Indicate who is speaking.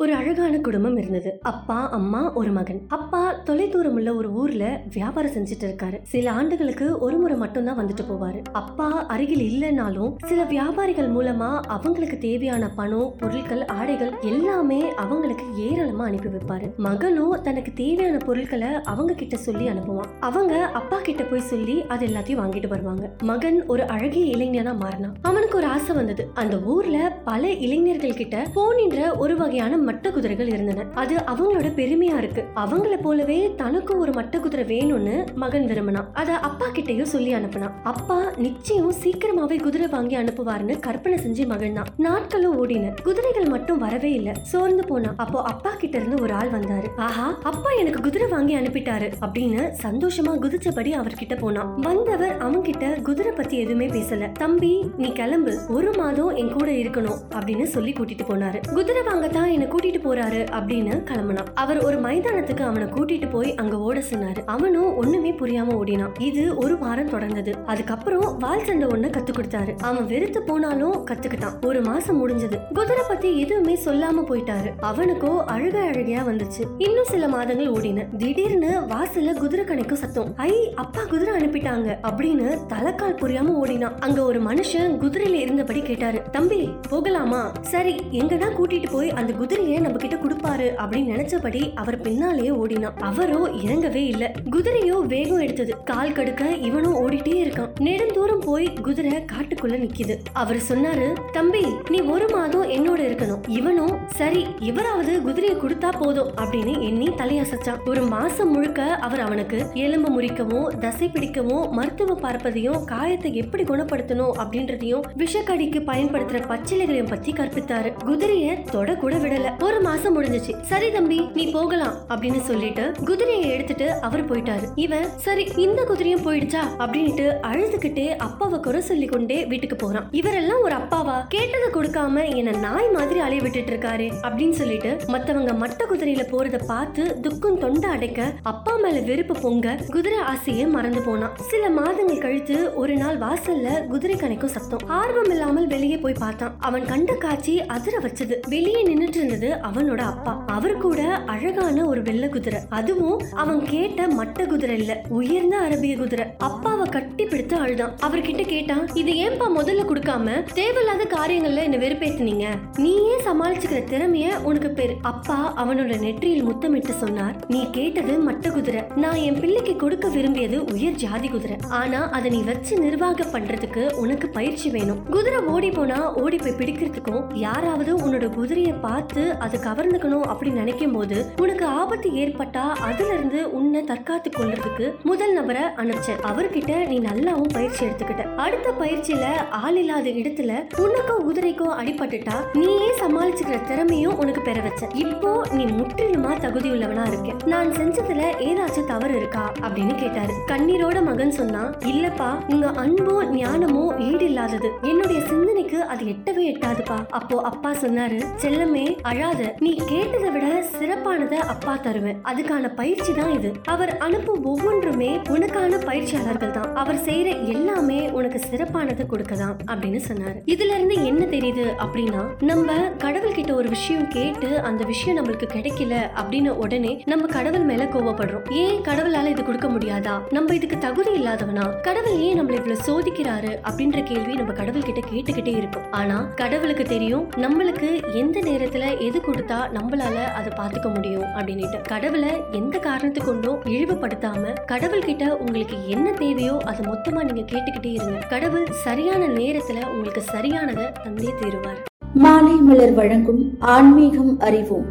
Speaker 1: ஒரு அழகான குடும்பம் இருந்தது. அப்பா அம்மா ஒரு மகன். அப்பா தொலைதூரம் உள்ள ஒரு ஊர்ல வியாபாரம் செஞ்சுட்டு இருக்காரு. சில ஆண்டுகளுக்கு ஒரு முறை மட்டும்தான் வந்துட்டு போவாரு. அப்பா அருகில் இல்லைனாலும் சில வியாபாரிகள் மூலமா அவங்களுக்கு தேவையான பணம் பொருட்கள் ஆடைகள் எல்லாமே அவங்களுக்கு ஏராளமா அனுப்பி வைப்பாரு. மகனும் தனக்கு தேவையான பொருட்களை அவங்க கிட்ட சொல்லி அனுப்புவான். அவங்க அப்பா கிட்ட போய் சொல்லி அது எல்லாத்தையும் வாங்கிட்டு வருவாங்க. மகன் ஒரு அழகிய இளைஞனா மாறினான். அவனுக்கு ஒரு ஆசை வந்தது. அந்த ஊர்ல பல இளைஞர்கள் கிட்ட போனின்ற ஒரு வகையான மட்ட குதிரைகள் இருந்தன. அது அவங்களோட பெருமையா இருக்கு. அவங்கள போலவே தனக்கும் ஒரு மட்ட குதிரை வேணும்னு மகன் விரும்பினான். அத அப்பா கிட்டயும் சொல்லி அனுப்பினான். அப்பா நிச்சயம் சீக்கிரமாவே குதிரை வாங்கி அனுப்புவாருன்னு கற்பனை செஞ்சு மகிழ்ந்தான் நாட்களும் ஓடின. குதிரைகள் மட்டும் வரவே இல்ல. சோர்ந்து போனான். அப்போ அப்பா கிட்ட இருந்து ஒரு ஆள் வந்தாரு. ஆஹா அப்பா எனக்கு குதிரை வாங்கி அனுப்பிட்டாரு அப்படின்னு சந்தோஷமா குதிச்சபடி அவர்கிட்ட போனான். வந்தவர் அவன்கிட்ட குதிரை பத்தி எதுவுமே பேசல. தம்பி நீ கிளம்பு. ஒரு மாதம் என் கூட இருக்கணும் அப்படின்னு சொல்லி கூட்டிட்டு போனாரு. குதிரை வாங்கத்தான் எனக்கு கூட்டிட்டு போறாரு அப்படின்னு கிளம்பினான். அவர் ஒரு மைதானத்துக்கு அவனை கூட்டிட்டு போய் அங்க ஓட சொன்னாரு. அவனும் ஒண்ணுமே புரியாம ஓடினான். இது ஒரு வாரம் தொடர்ந்தது. அதுக்கப்புறம் வால் சண்டை ஒண்ணு கத்து கொடுத்தாரு. அவன் வெறுத்து போனாலும் கத்துக்கிட்டான். ஒரு மாசம் முடிஞ்சது. குதிரை பத்தி எதுவுமே சொல்லாம போயிட்டாரு. அவனுக்கோ அழக அழகையா வந்துச்சு. இன்னும் சில மாதங்கள் ஓடின. திடீர்னு வாசல்ல குதிரை கணைக்கும் சத்தம். ஐ அப்பா குதிரை அனுப்பிட்டாங்க அப்படின்னு தலைக்கால் புரியாம ஓடினான். அங்க ஒரு மனுஷன் குதிரையில இருந்தபடி கேட்டாரு. தம்பி போகலாமா? சரி எங்கதான் கூட்டிட்டு போய் அந்த குதிரையை நம்ம கிட்ட கொடுப்பாரு அப்படின்னு நினைச்சபடி அவர் பின்னாலேயே ஓடினான். அவரோ இறங்கவே இல்ல. குதிரையோ வேகம் எடுத்தது. கால் கடுக்க இவனும் ஓடிட்டே இருக்கான். நெடுந்தூரம் போய் குதிரை காட்டுக்குள்ள நிக்குது. அவர் சொன்னாரு தம்பி நீ ஒரு மாதம் என்னோட இருக்கணும். இவனும் சரி இவராவது குதிரையை கொடுத்தா போதும் அப்படின்னு எண்ணி தலையசைச்சான். ஒரு மாசம் முழுக்க அவர் அவனுக்கு எலும்பு முறிக்கவும் தசை பிடிக்கவும் மருத்துவம் பார்ப்பதையும் காயத்தை எப்படி குணப்படுத்தணும் அப்படின்றதையும் விஷக்கடிக்கு பயன்படுத்துற பச்சிலைகளையும் பத்தி கற்பித்தாரு. குதிரையை தொட கூட விடல. ஒரு மாசம் முடிஞ்சுச்சு. சரி தம்பி நீ போகலாம் அப்படின்னு சொல்லிட்டு குதிரையை எடுத்துட்டு அவர் போயிட்டாரு. இவன் சரி இந்த குதிரையும் போயிடுச்சா? அப்படின்ட்டு அழுதுகிட்டே அப்பாவை குறை சொல்லி கொண்டே வீட்டுக்கு போறான். இவரெல்லாம் ஒரு அப்பாவா? கேட்டதை கொடுக்காம என்ன நாய் மாதிரி அலைய விட்டுட்டு இருக்காரு அப்படின்னு சொல்லிட்டு மத்தவங்க மட்ட குதிரையில போறத பார்த்து துக்கம் தொண்டை அடைக்க அப்பா மேல வெறுப்பு பொங்க குதிரை ஆசையே மறந்து போனான். சில மாதங்கள் கழித்து ஒரு நாள் வாசல்ல குதிரை கணைக்கும் சத்தம். ஆர்வம் இல்லாமல் வெளியே போய் பார்த்தான். அவன் கண்ட காட்சி அதிர வச்சது. வெளியே நின்னுட்டு இருந்தது அவனோட அப்பா. அவர் கூட அழகான ஒரு வெள்ளை குதிரை. அதுவும் அவன் கேட்ட மட்ட குதிரை இல்ல. உயர்ந்த அரபிய குதிரை. அப்பாவை கட்டி பிடித்து அழுதான் அவர்கிட்ட கேட்டான் இது ஏன்பா முதல்ல கொடுக்காம தேவையில்லாத காரியங்கள்ல என்ன வெறுப்பேத்துனீங்க? நீயே சமாளிச்சுக்கிற திறமைய உனக்கு பேர். அப்பா அவனோட நெற்றியில் முத்தமிட்டு சொன்னார் நீ கேட்டது மட்ட குதிரை. நான் என் பிள்ளைக்கு கொடுக்க விரும்பியது உயர் ஜாதி குதிரை. ஆனா அதை நீ வச்சு நிர்வாகம் பண்றதுக்கு உனக்கு பயிற்சி வேணும். குதிரை ஓடி போனா ஓடி போய் பிடிக்கிறதுக்கும் யாராவது உன்னோட குதிரையை பார்த்து அதை கவர்ந்துக்கணும் அப்படின்னு நினைக்கும் போது உனக்கு ஆபத்து ஏற்பட்டா அதுல இருந்து உன்னை தற்காத்து கொள்றதுக்கு முதல் நபரை அனுப்பிச்சேன். அவர்கிட்ட நீ நல்லாவும் பயிற்சி எடுத்துக்கிட்ட. அடுத்த பயிற்சியில ஆள் இல்லாத இடத்துல உனக்கும் குதிரைக்கும் அடிபட்டுட்டா நீயே சமாளிச்சுக்கிற திறமையும் உனக்கு பெற வச்ச இப்போ நீ முற்றிலுமா தகுதி உள்ளவனா இருக்க. நான் செஞ்சதுல ஏதாச்சும் தவறு இருக்கா அப்படின்னு கேட்டாரு. கண்ணீரோட மகன் சொன்னா இல்லப்பா உங்க அன்போ ஞானமோ ஈடு இல்லாதது. என்னுடைய சிந்தனைக்கு அது எட்டவே எட்டாதுப்பா. அப்போ அப்பா சொன்னாரு செல்லமே அழாத நீ கேட்டதை விட சிறப்பானதை அப்பா தருவேன். அதுக்கான பயிற்சி தான் இது. அவர் அனுப்பும் ஒவ்வொன்றுமே உனக்கான பயிற்சியாளர்கள் தான். அவர் செய்யற எல்லாமே உனக்கு சிறப்பானது கொடுக்கதான் அப்படின்னு சொன்னாரு. இதுல இருந்து என்ன தெரியுது அப்படின்னா நம்ம கடவுள் கிட்ட ஒரு விஷயம் கேட்டு அந்த விஷயம் நம்மளுக்கு கிடைக்கல அப்படின்னு உடனே நம்ம கடவுள் மேல கோவப்படுறோம். ஏன் கடவுளால இது கொடுக்க முடியாதா? நம்ம இதுக்கு தகுதி இல்லாதவனா? கடவுள் ஏன் நம்மள இவ்வளவு சோதிக்கிறாரு அப்படின்ற கேள்வி நம்ம கடவுள் கிட்ட கேட்டுக்கிட்டே இருக்கும் ஆனா கடவுளுக்கு தெரியும் நம்மளுக்கு எந்த நேரத்துல எது கொடுத்தா நம்மளால அதை பாத்துக்க முடியும் அப்படின்னுட்டு. கடவுளை எந்த காரணத்து கொண்டும் இழிவுபடுத்தாம கடவுள் கிட்ட உங்களுக்கு என்ன தேவையோ அதை மொத்தமா நீங்க கேட்டுக்கிட்டே இருங்க. கடவுள் சரியான நேரத்துல உங்களுக்கு சரியானதை தந்தே தீருவார்.
Speaker 2: மாலை மலர் வழங்கும் ஆன்மீகம் அறிவோம்.